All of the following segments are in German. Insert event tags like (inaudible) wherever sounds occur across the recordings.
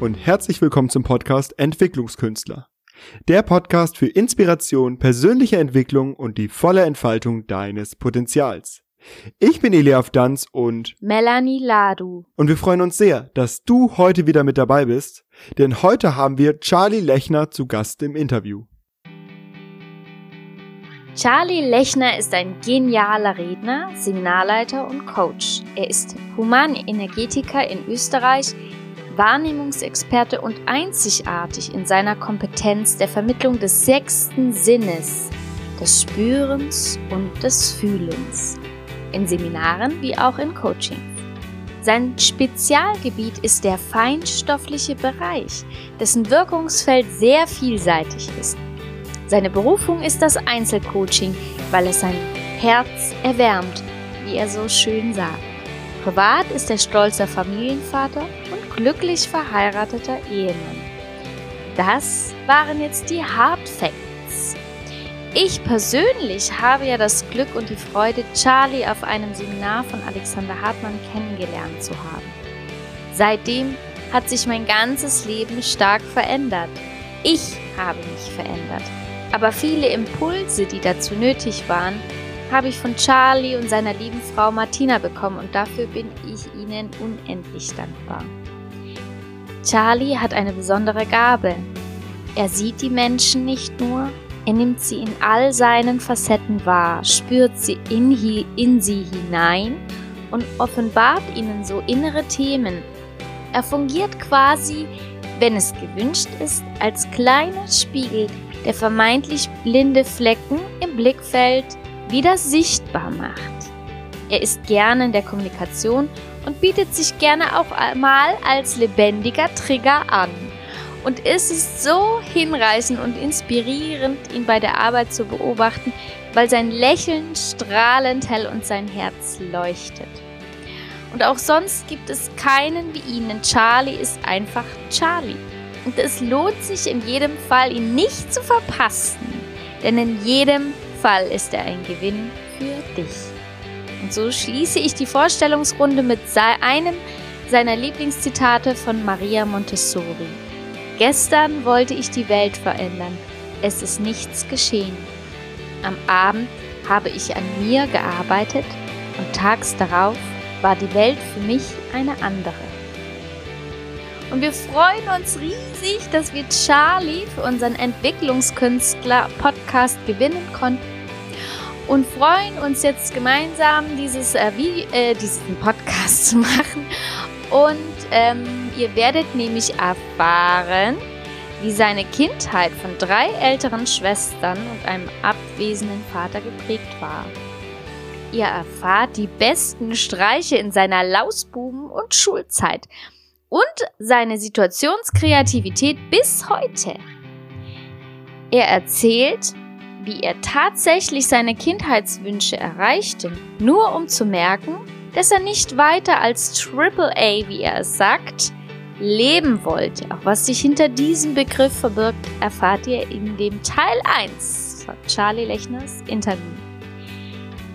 und herzlich willkommen zum Podcast Entwicklungskünstler. Der Podcast für Inspiration, persönliche Entwicklung und die volle Entfaltung deines Potenzials. Ich bin Eliaf Danz und Melanie Ladu. Und wir freuen uns sehr, dass du heute wieder mit dabei bist, denn heute haben wir Charlie Lechner zu Gast im Interview. Charlie Lechner ist ein genialer Redner, Seminarleiter und Coach. Er ist Humanenergetiker in Österreich, Wahrnehmungsexperte und einzigartig in seiner Kompetenz der Vermittlung des sechsten Sinnes, des Spürens und des Fühlens, in Seminaren wie auch in Coachings. Sein Spezialgebiet ist der feinstoffliche Bereich, dessen Wirkungsfeld sehr vielseitig ist. Seine Berufung ist das Einzelcoaching, weil es sein Herz erwärmt, wie er so schön sagt. Privat ist er stolzer Familienvater glücklich verheirateter Ehemann. Das waren jetzt die Hard Facts. Ich persönlich habe ja das Glück und die Freude, Charlie auf einem Seminar von Alexander Hartmann kennengelernt zu haben. Seitdem hat sich mein ganzes Leben stark verändert. Ich habe mich verändert. Aber viele Impulse, die dazu nötig waren, habe ich von Charlie und seiner lieben Frau Martina bekommen und dafür bin ich ihnen unendlich dankbar. Charlie hat eine besondere Gabe. Er sieht die Menschen nicht nur, er nimmt sie in all seinen Facetten wahr, spürt sie in, in sie hinein und offenbart ihnen so innere Themen. Er fungiert quasi, wenn es gewünscht ist, als kleiner Spiegel der vermeintlich blinde Flecken im Blickfeld wieder sichtbar macht. Er ist gerne in der Kommunikation und bietet sich gerne auch mal als lebendiger Trigger an. Und es ist so hinreißend und inspirierend, ihn bei der Arbeit zu beobachten, weil sein Lächeln strahlend hell und sein Herz leuchtet. Und auch sonst gibt es keinen wie ihn, denn Charlie ist einfach Charlie. Und es lohnt sich in jedem Fall, ihn nicht zu verpassen, denn in jedem Fall ist er ein Gewinn für dich. Und so schließe ich die Vorstellungsrunde mit einem seiner Lieblingszitate von Maria Montessori. Gestern wollte ich die Welt verändern. Es ist nichts geschehen. Am Abend habe ich an mir gearbeitet und tags darauf war die Welt für mich eine andere. Und wir freuen uns riesig, dass wir Charlie für unseren Entwicklungskünstler-Podcast gewinnen konnten. Und freuen uns jetzt gemeinsam dieses, äh, wie, äh, diesen Podcast (laughs) zu machen. Und ähm, ihr werdet nämlich erfahren, wie seine Kindheit von drei älteren Schwestern und einem abwesenden Vater geprägt war. Ihr erfahrt die besten Streiche in seiner Lausbuben- und Schulzeit und seine Situationskreativität bis heute. Er erzählt, wie er tatsächlich seine Kindheitswünsche erreichte, nur um zu merken, dass er nicht weiter als AAA, wie er es sagt, leben wollte. Auch was sich hinter diesem Begriff verbirgt, erfahrt ihr in dem Teil 1 von Charlie Lechners Interview.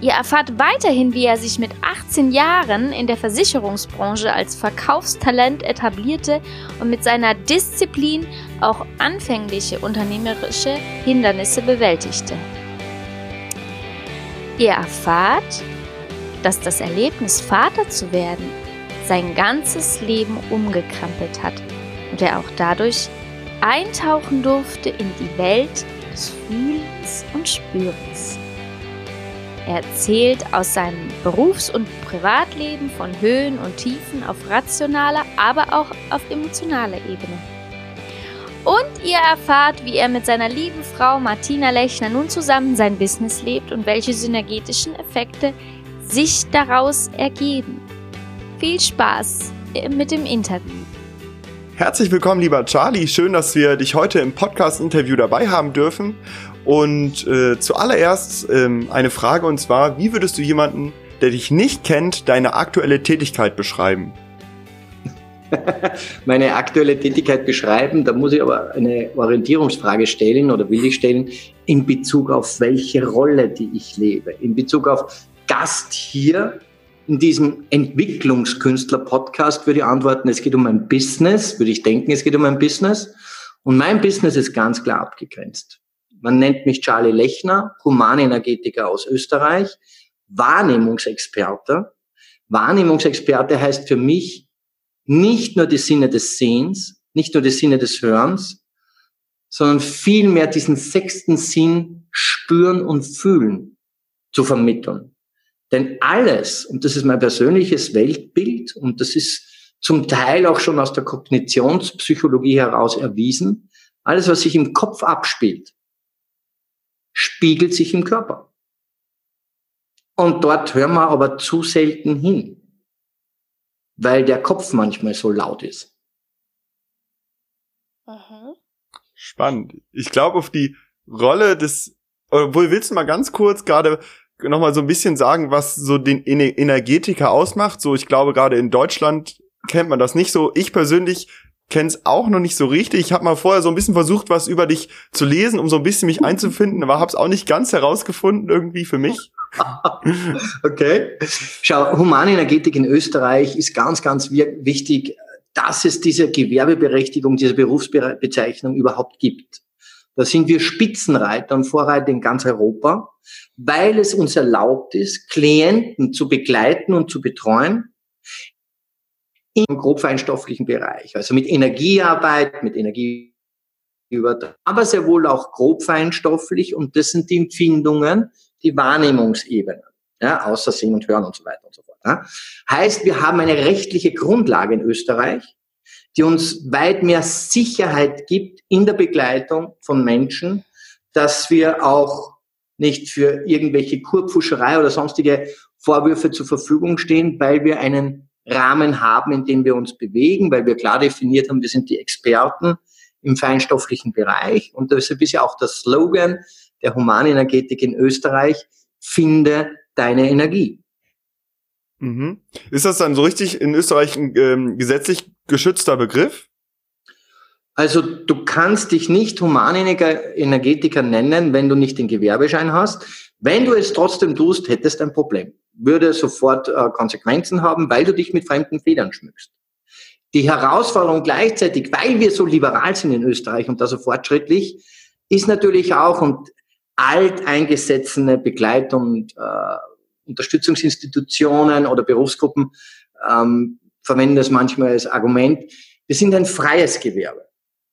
Ihr erfahrt weiterhin, wie er sich mit 18 Jahren in der Versicherungsbranche als Verkaufstalent etablierte und mit seiner Disziplin auch anfängliche unternehmerische Hindernisse bewältigte. Ihr erfahrt, dass das Erlebnis, Vater zu werden, sein ganzes Leben umgekrempelt hat und er auch dadurch eintauchen durfte in die Welt des Fühlens und Spürens. Er erzählt aus seinem Berufs- und Privatleben von Höhen und Tiefen auf rationaler, aber auch auf emotionaler Ebene. Und ihr erfahrt, wie er mit seiner lieben Frau Martina Lechner nun zusammen sein Business lebt und welche synergetischen Effekte sich daraus ergeben. Viel Spaß mit dem Interview. Herzlich willkommen, lieber Charlie. Schön, dass wir dich heute im Podcast-Interview dabei haben dürfen. Und äh, zuallererst ähm, eine Frage und zwar, wie würdest du jemanden, der dich nicht kennt, deine aktuelle Tätigkeit beschreiben? (laughs) Meine aktuelle Tätigkeit beschreiben, da muss ich aber eine Orientierungsfrage stellen oder will ich stellen, in Bezug auf welche Rolle, die ich lebe. In Bezug auf Gast hier in diesem Entwicklungskünstler-Podcast würde ich antworten, es geht um ein Business, würde ich denken, es geht um ein Business. Und mein Business ist ganz klar abgegrenzt. Man nennt mich Charlie Lechner, Humanenergetiker aus Österreich, Wahrnehmungsexperte. Wahrnehmungsexperte heißt für mich nicht nur die Sinne des Sehens, nicht nur die Sinne des Hörens, sondern vielmehr diesen sechsten Sinn spüren und fühlen zu vermitteln. Denn alles, und das ist mein persönliches Weltbild, und das ist zum Teil auch schon aus der Kognitionspsychologie heraus erwiesen, alles, was sich im Kopf abspielt, spiegelt sich im Körper. Und dort hören wir aber zu selten hin, weil der Kopf manchmal so laut ist. Mhm. Spannend. Ich glaube, auf die Rolle des, obwohl willst du mal ganz kurz gerade noch mal so ein bisschen sagen, was so den Energetiker ausmacht? So, ich glaube, gerade in Deutschland kennt man das nicht so. Ich persönlich kenne es auch noch nicht so richtig. Ich habe mal vorher so ein bisschen versucht, was über dich zu lesen, um so ein bisschen mich einzufinden, aber habe es auch nicht ganz herausgefunden irgendwie für mich. (laughs) okay. Schau, Humanenergetik in Österreich ist ganz, ganz wichtig, dass es diese Gewerbeberechtigung, diese Berufsbezeichnung überhaupt gibt. Da sind wir Spitzenreiter und Vorreiter in ganz Europa, weil es uns erlaubt ist, Klienten zu begleiten und zu betreuen, im grobfeinstofflichen Bereich, also mit Energiearbeit, mit Energie aber sehr wohl auch grobfeinstofflich und das sind die Empfindungen, die Wahrnehmungsebenen, ja, außer Sehen und Hören und so weiter und so fort. Ja. Heißt, wir haben eine rechtliche Grundlage in Österreich, die uns weit mehr Sicherheit gibt in der Begleitung von Menschen, dass wir auch nicht für irgendwelche Kurpfuscherei oder sonstige Vorwürfe zur Verfügung stehen, weil wir einen Rahmen haben, in dem wir uns bewegen, weil wir klar definiert haben, wir sind die Experten im feinstofflichen Bereich. Und deshalb ist ja auch der Slogan der Humanenergetik in Österreich, finde deine Energie. Mhm. Ist das dann so richtig in Österreich ähm, gesetzlich geschützter Begriff? Also du kannst dich nicht Humanenergetiker nennen, wenn du nicht den Gewerbeschein hast. Wenn du es trotzdem tust, hättest ein Problem würde sofort äh, Konsequenzen haben, weil du dich mit fremden Federn schmückst. Die Herausforderung gleichzeitig, weil wir so liberal sind in Österreich und da so fortschrittlich, ist natürlich auch und alteingesessene Begleitung und äh, Unterstützungsinstitutionen oder Berufsgruppen ähm, verwenden das manchmal als Argument. Wir sind ein freies Gewerbe.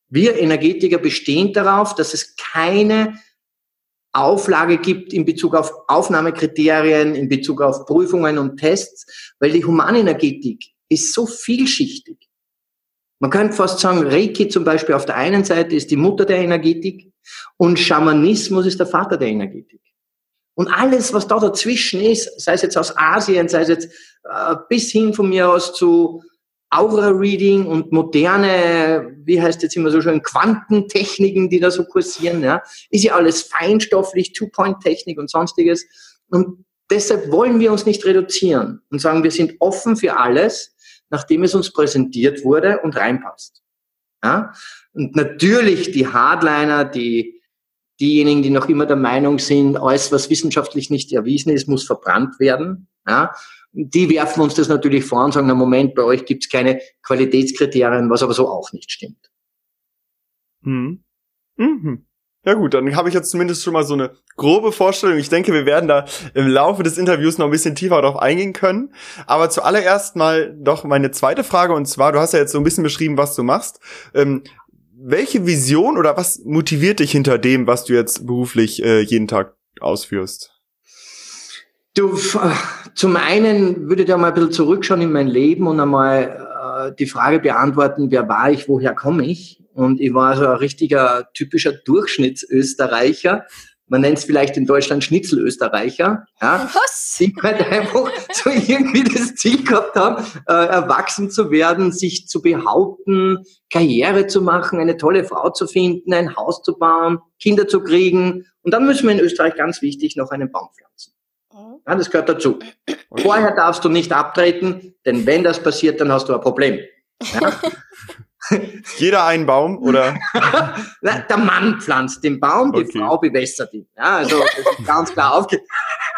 Wir Energetiker bestehen darauf, dass es keine Auflage gibt in Bezug auf Aufnahmekriterien, in Bezug auf Prüfungen und Tests, weil die Humanenergetik ist so vielschichtig. Man könnte fast sagen, Reiki zum Beispiel auf der einen Seite ist die Mutter der Energetik und Schamanismus ist der Vater der Energetik. Und alles, was da dazwischen ist, sei es jetzt aus Asien, sei es jetzt äh, bis hin von mir aus zu Aura-Reading und moderne, wie heißt jetzt immer so schön, Quantentechniken, die da so kursieren, ja, ist ja alles feinstofflich, Two-Point-Technik und sonstiges. Und deshalb wollen wir uns nicht reduzieren und sagen, wir sind offen für alles, nachdem es uns präsentiert wurde und reinpasst. Ja? Und natürlich die Hardliner, die, diejenigen, die noch immer der Meinung sind, alles, was wissenschaftlich nicht erwiesen ist, muss verbrannt werden. Ja? Die werfen uns das natürlich vor und sagen, na Moment, bei euch gibt es keine Qualitätskriterien, was aber so auch nicht stimmt. Mhm. Mhm. Ja gut, dann habe ich jetzt zumindest schon mal so eine grobe Vorstellung. Ich denke, wir werden da im Laufe des Interviews noch ein bisschen tiefer darauf eingehen können. Aber zuallererst mal doch meine zweite Frage und zwar, du hast ja jetzt so ein bisschen beschrieben, was du machst. Ähm, welche Vision oder was motiviert dich hinter dem, was du jetzt beruflich äh, jeden Tag ausführst? Du, zum einen würde ich da mal ein bisschen zurückschauen in mein Leben und einmal äh, die Frage beantworten, wer war ich, woher komme ich? Und ich war so ein richtiger, typischer Durchschnittsösterreicher. Man nennt es vielleicht in Deutschland Schnitzelösterreicher. Ja, Was? Die halt einfach so irgendwie das Ziel gehabt haben, äh, erwachsen zu werden, sich zu behaupten, Karriere zu machen, eine tolle Frau zu finden, ein Haus zu bauen, Kinder zu kriegen. Und dann müssen wir in Österreich ganz wichtig noch einen Baum pflanzen. Ja, das gehört dazu. Vorher darfst du nicht abtreten, denn wenn das passiert, dann hast du ein Problem. Ja? (laughs) (laughs) Jeder einen Baum oder? (laughs) Der Mann pflanzt den Baum, die okay. Frau bewässert ihn. Ja, also das ist ganz klar aufge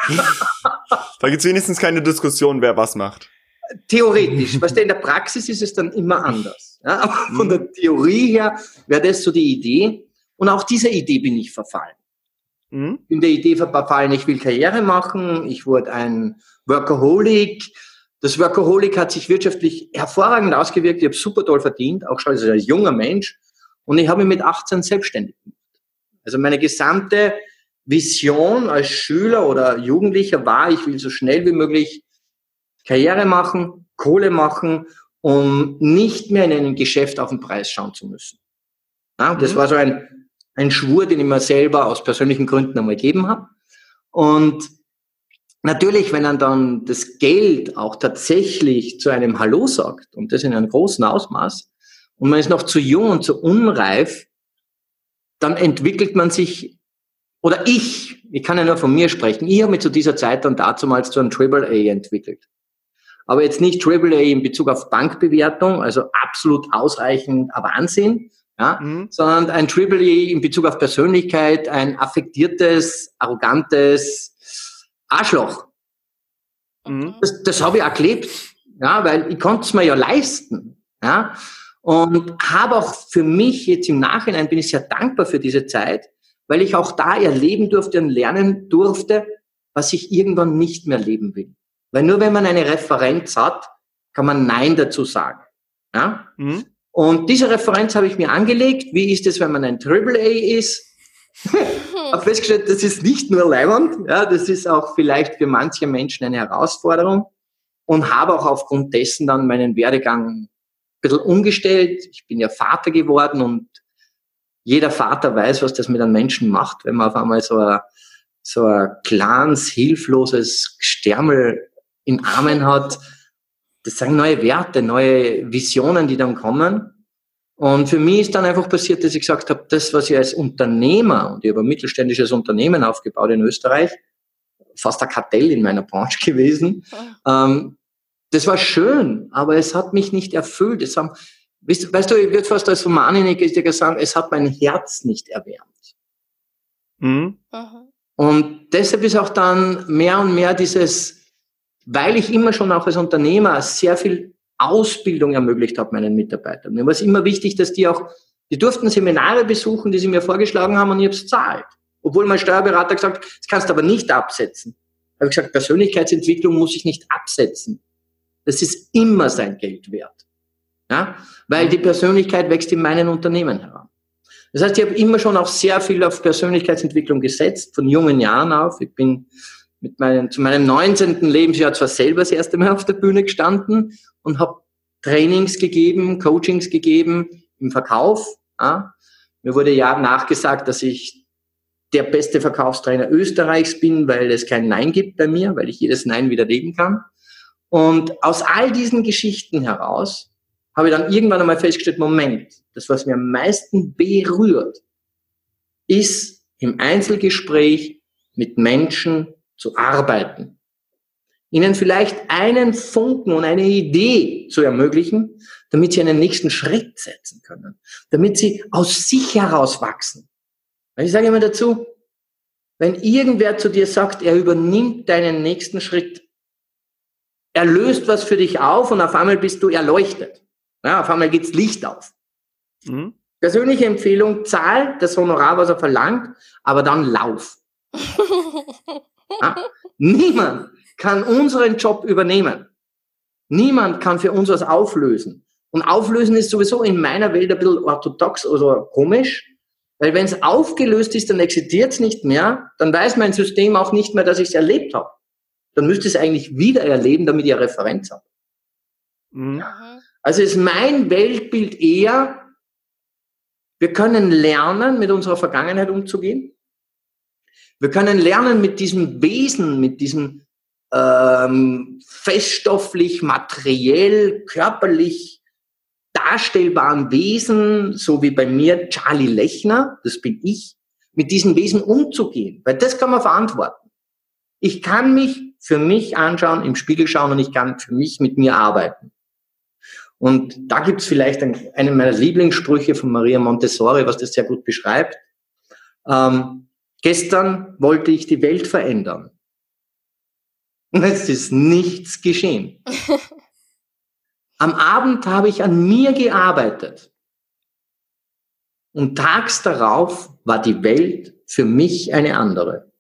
(laughs) da gibt's wenigstens keine Diskussion, wer was macht. Theoretisch. Weißt du, in der Praxis ist es dann immer anders. Ja, aber von der Theorie her wäre das so die Idee. Und auch dieser Idee bin ich verfallen. Mhm. In der Idee verfallen, ich will Karriere machen, ich wurde ein Workaholic. Das Workaholic hat sich wirtschaftlich hervorragend ausgewirkt, ich habe super toll verdient, auch schon als junger Mensch. Und ich habe mich mit 18 selbstständig gemacht. Also meine gesamte Vision als Schüler oder Jugendlicher war, ich will so schnell wie möglich Karriere machen, Kohle machen, um nicht mehr in einem Geschäft auf den Preis schauen zu müssen. Ja, das mhm. war so ein, ein Schwur, den ich mir selber aus persönlichen Gründen einmal gegeben habe. Und natürlich, wenn man dann das Geld auch tatsächlich zu einem Hallo sagt, und das in einem großen Ausmaß, und man ist noch zu jung und zu unreif, dann entwickelt man sich, oder ich, ich kann ja nur von mir sprechen, ich habe mich zu dieser Zeit dann dazumals zu einem Triple A entwickelt. Aber jetzt nicht Triple A in Bezug auf Bankbewertung, also absolut ausreichend Wahnsinn, ja, mhm. sondern ein Triple A in Bezug auf Persönlichkeit, ein affektiertes, arrogantes Arschloch. Mhm. Das, das habe ich auch gelebt, ja, weil ich konnte es mir ja leisten. Ja. Und habe auch für mich jetzt im Nachhinein bin ich sehr dankbar für diese Zeit, weil ich auch da erleben durfte und lernen durfte, was ich irgendwann nicht mehr leben will. Weil nur wenn man eine Referenz hat, kann man Nein dazu sagen. Ja? Mhm. Und diese Referenz habe ich mir angelegt. Wie ist es, wenn man ein Triple A ist? Habe festgestellt, das ist nicht nur Leiband, ja, das ist auch vielleicht für manche Menschen eine Herausforderung und habe auch aufgrund dessen dann meinen Werdegang bisschen umgestellt. Ich bin ja Vater geworden und jeder Vater weiß, was das mit einem Menschen macht, wenn man auf einmal so ein, so ein kleines, hilfloses Stärmel im Armen hat. Das sind neue Werte, neue Visionen, die dann kommen. Und für mich ist dann einfach passiert, dass ich gesagt habe, das, was ich als Unternehmer, und ich habe ein mittelständisches Unternehmen aufgebaut in Österreich, fast ein Kartell in meiner Branche (laughs) gewesen, ähm, das war schön, aber es hat mich nicht erfüllt. Es haben, weißt, weißt du, ich würde fast als Romaniniker sagen, es hat mein Herz nicht erwärmt. Mhm. Und deshalb ist auch dann mehr und mehr dieses, weil ich immer schon auch als Unternehmer sehr viel Ausbildung ermöglicht habe meinen Mitarbeitern. Mir war es immer wichtig, dass die auch, die durften Seminare besuchen, die sie mir vorgeschlagen haben und ich habe es zahlt. Obwohl mein Steuerberater gesagt hat, das kannst du aber nicht absetzen. Da habe ich gesagt, Persönlichkeitsentwicklung muss ich nicht absetzen. Das ist immer sein Geld wert. Ja? Weil die Persönlichkeit wächst in meinen Unternehmen heran. Das heißt, ich habe immer schon auch sehr viel auf Persönlichkeitsentwicklung gesetzt, von jungen Jahren auf. Ich bin mit meinen, zu meinem 19. Lebensjahr zwar selber das erste Mal auf der Bühne gestanden und habe Trainings gegeben, Coachings gegeben im Verkauf. Ja? Mir wurde ja nachgesagt, dass ich der beste Verkaufstrainer Österreichs bin, weil es kein Nein gibt bei mir, weil ich jedes Nein widerlegen kann. Und aus all diesen Geschichten heraus habe ich dann irgendwann einmal festgestellt, Moment, das, was mir am meisten berührt, ist im Einzelgespräch mit Menschen zu arbeiten. Ihnen vielleicht einen Funken und eine Idee zu ermöglichen, damit sie einen nächsten Schritt setzen können, damit sie aus sich heraus wachsen. Ich sage immer dazu, wenn irgendwer zu dir sagt, er übernimmt deinen nächsten Schritt, er löst was für dich auf und auf einmal bist du erleuchtet. Ja, auf einmal geht's Licht auf. Mhm. Persönliche Empfehlung, zahl das Honorar, was er verlangt, aber dann lauf. (laughs) ja? Niemand kann unseren Job übernehmen. Niemand kann für uns was auflösen. Und auflösen ist sowieso in meiner Welt ein bisschen orthodox oder komisch, weil wenn es aufgelöst ist, dann existiert es nicht mehr, dann weiß mein System auch nicht mehr, dass ich es erlebt habe dann müsst ihr es eigentlich wieder erleben, damit ihr Referenz habt. Mhm. Also ist mein Weltbild eher, wir können lernen, mit unserer Vergangenheit umzugehen. Wir können lernen, mit diesem Wesen, mit diesem ähm, feststofflich, materiell, körperlich darstellbaren Wesen, so wie bei mir Charlie Lechner, das bin ich, mit diesem Wesen umzugehen. Weil das kann man verantworten. Ich kann mich für mich anschauen, im Spiegel schauen und ich kann für mich mit mir arbeiten. Und da gibt es vielleicht einen meiner Lieblingssprüche von Maria Montessori, was das sehr gut beschreibt. Ähm, gestern wollte ich die Welt verändern. Und es ist nichts geschehen. (laughs) Am Abend habe ich an mir gearbeitet. Und tags darauf war die Welt für mich eine andere.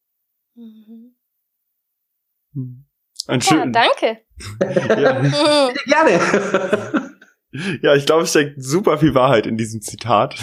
Mhm. Ein schön. Ja, danke. ja. (laughs) Gerne. Ja, ich glaube, es steckt super viel Wahrheit in diesem Zitat.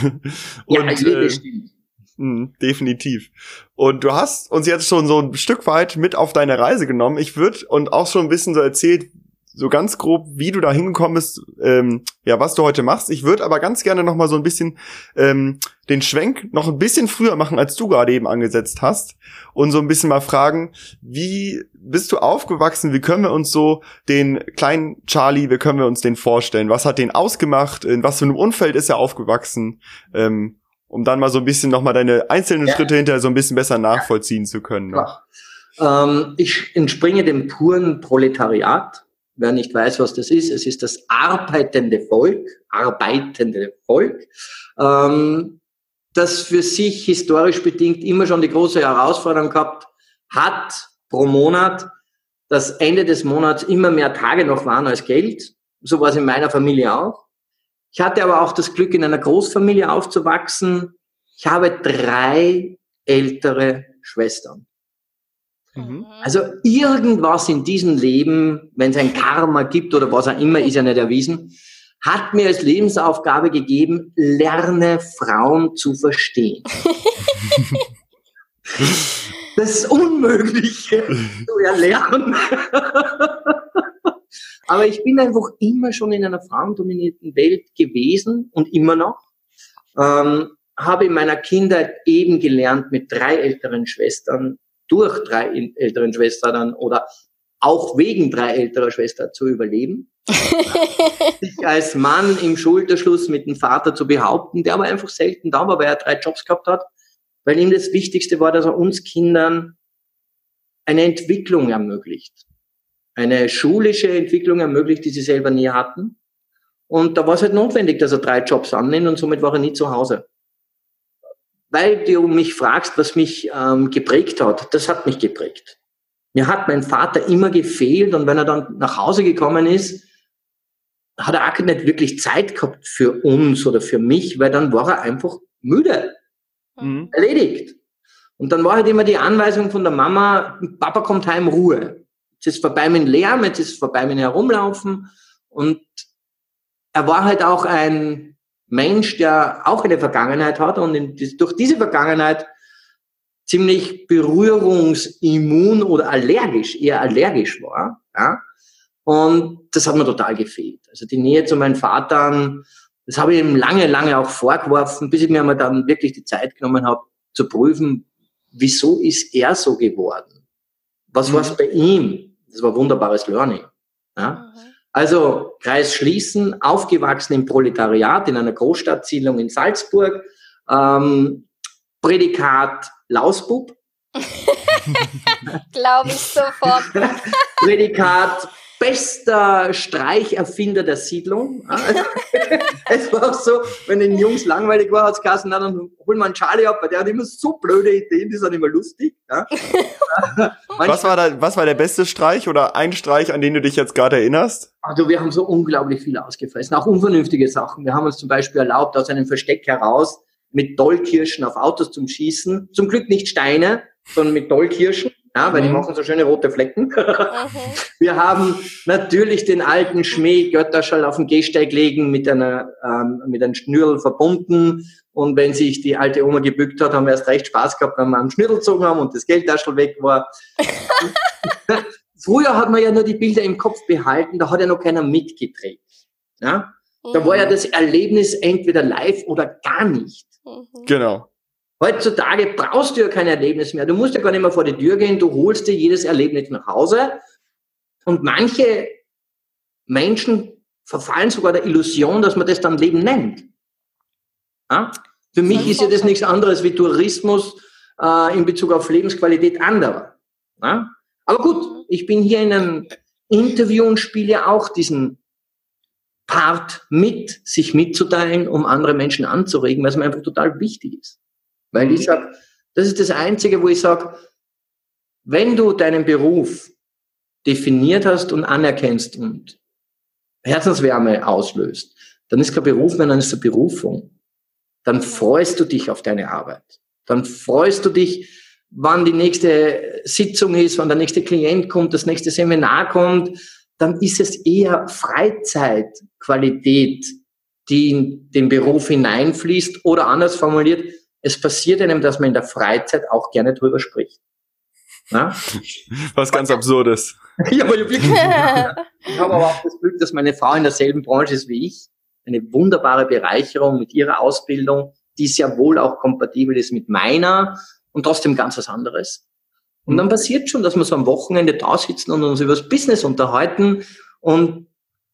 Und, ja, äh, stimmt. Mh, definitiv. Und du hast uns jetzt schon so ein Stück weit mit auf deine Reise genommen. Ich würde und auch schon ein bisschen so erzählt, so ganz grob, wie du da hingekommen bist, ähm, ja, was du heute machst. Ich würde aber ganz gerne noch mal so ein bisschen ähm, den Schwenk noch ein bisschen früher machen, als du gerade eben angesetzt hast und so ein bisschen mal fragen, wie bist du aufgewachsen? Wie können wir uns so den kleinen Charlie, wie können wir uns den vorstellen? Was hat den ausgemacht? In was für einem Umfeld ist er aufgewachsen? Ähm, um dann mal so ein bisschen noch mal deine einzelnen ja. Schritte hinterher so ein bisschen besser nachvollziehen zu können. Ne? Ähm, ich entspringe dem puren Proletariat Wer nicht weiß, was das ist, es ist das arbeitende Volk, arbeitende Volk, ähm, das für sich historisch bedingt immer schon die große Herausforderung gehabt hat, pro Monat, dass Ende des Monats immer mehr Tage noch waren als Geld. So war es in meiner Familie auch. Ich hatte aber auch das Glück, in einer Großfamilie aufzuwachsen. Ich habe drei ältere Schwestern. Mhm. mhm. Also irgendwas in diesem Leben, wenn es ein Karma gibt oder was auch immer, ist ja nicht erwiesen, hat mir als Lebensaufgabe gegeben, lerne Frauen zu verstehen. (laughs) das Unmögliche zu erlernen. (laughs) Aber ich bin einfach immer schon in einer frauendominierten Welt gewesen und immer noch. Ähm, habe in meiner Kindheit eben gelernt, mit drei älteren Schwestern durch drei älteren Schwestern oder auch wegen drei älterer Schwestern zu überleben. (laughs) sich als Mann im Schulterschluss mit dem Vater zu behaupten, der aber einfach selten da war, weil er drei Jobs gehabt hat, weil ihm das Wichtigste war, dass er uns Kindern eine Entwicklung ermöglicht. Eine schulische Entwicklung ermöglicht, die sie selber nie hatten. Und da war es halt notwendig, dass er drei Jobs annimmt und somit war er nie zu Hause weil du mich fragst, was mich ähm, geprägt hat, das hat mich geprägt. Mir hat mein Vater immer gefehlt und wenn er dann nach Hause gekommen ist, hat er auch nicht wirklich Zeit gehabt für uns oder für mich, weil dann war er einfach müde. Mhm. Erledigt. Und dann war halt immer die Anweisung von der Mama, Papa kommt heim, Ruhe. Jetzt ist vorbei mit dem Lärm, jetzt ist vorbei mit dem Herumlaufen. Und er war halt auch ein, Mensch, der auch eine Vergangenheit hat und in, durch diese Vergangenheit ziemlich berührungsimmun oder allergisch, eher allergisch war. Ja? Und das hat mir total gefehlt. Also die Nähe zu meinen Vatern, das habe ich ihm lange, lange auch vorgeworfen, bis ich mir mal dann wirklich die Zeit genommen habe, zu prüfen, wieso ist er so geworden? Was mhm. war es bei ihm? Das war wunderbares Learning. Ja? Mhm. Also Kreis schließen, aufgewachsen im Proletariat in einer Großstadtsiedlung in Salzburg, ähm, Prädikat Lausbub. (laughs) Glaube ich sofort. (laughs) Prädikat bester Streicherfinder der Siedlung. Also, (laughs) es war auch so, wenn den Jungs langweilig war, hat es geheißen, dann holen wir einen Charlie ab, weil der hat immer so blöde Ideen, die sind immer lustig. Ja. (laughs) was, war da, was war der beste Streich oder ein Streich, an den du dich jetzt gerade erinnerst? Also wir haben so unglaublich viel ausgefressen, auch unvernünftige Sachen. Wir haben uns zum Beispiel erlaubt, aus einem Versteck heraus mit Dollkirschen auf Autos zu schießen. Zum Glück nicht Steine, sondern mit Dollkirschen ja, weil mhm. die machen so schöne rote Flecken. Mhm. (laughs) Wir haben natürlich den alten Schmäh Götterschall auf den Gehsteig legen mit einer ähm, mit einem Schnürl verbunden und wenn sich die alte Oma gebückt hat, haben wir erst recht Spaß gehabt, wenn wir am Schnürl gezogen haben und das Geldtaschel weg war. (laughs) Früher hat man ja nur die Bilder im Kopf behalten, da hat ja noch keiner mitgedreht. Ja? Da war ja mhm. das Erlebnis entweder live oder gar nicht. Mhm. Genau. Heutzutage brauchst du ja kein Erlebnis mehr. Du musst ja gar nicht mehr vor die Tür gehen. Du holst dir jedes Erlebnis nach Hause. Und manche Menschen verfallen sogar der Illusion, dass man das dann Leben nennt. Ja? Für mich ist ja das nichts anderes wie Tourismus äh, in Bezug auf Lebensqualität anderer. Ja? Aber gut, ich bin hier in einem Interview und spiele ja auch diesen Part mit, sich mitzuteilen, um andere Menschen anzuregen, weil es mir einfach total wichtig ist. Weil ich sage, das ist das Einzige, wo ich sage, wenn du deinen Beruf definiert hast und anerkennst und Herzenswärme auslöst, dann ist kein Beruf mehr, dann ist eine Berufung. Dann freust du dich auf deine Arbeit. Dann freust du dich, wann die nächste Sitzung ist, wann der nächste Klient kommt, das nächste Seminar kommt. Dann ist es eher Freizeitqualität, die in den Beruf hineinfließt oder anders formuliert, es passiert einem, dass man in der Freizeit auch gerne drüber spricht. Na? (laughs) Was ganz Absurdes. (laughs) ja, aber wirklich. (laughs) ich habe aber auch das Glück, dass meine Frau in derselben Branche ist wie ich. Eine wunderbare Bereicherung mit ihrer Ausbildung, die sehr wohl auch kompatibel ist mit meiner und trotzdem ganz was anderes. Und dann passiert schon, dass wir so am Wochenende da sitzen und uns über das Business unterhalten und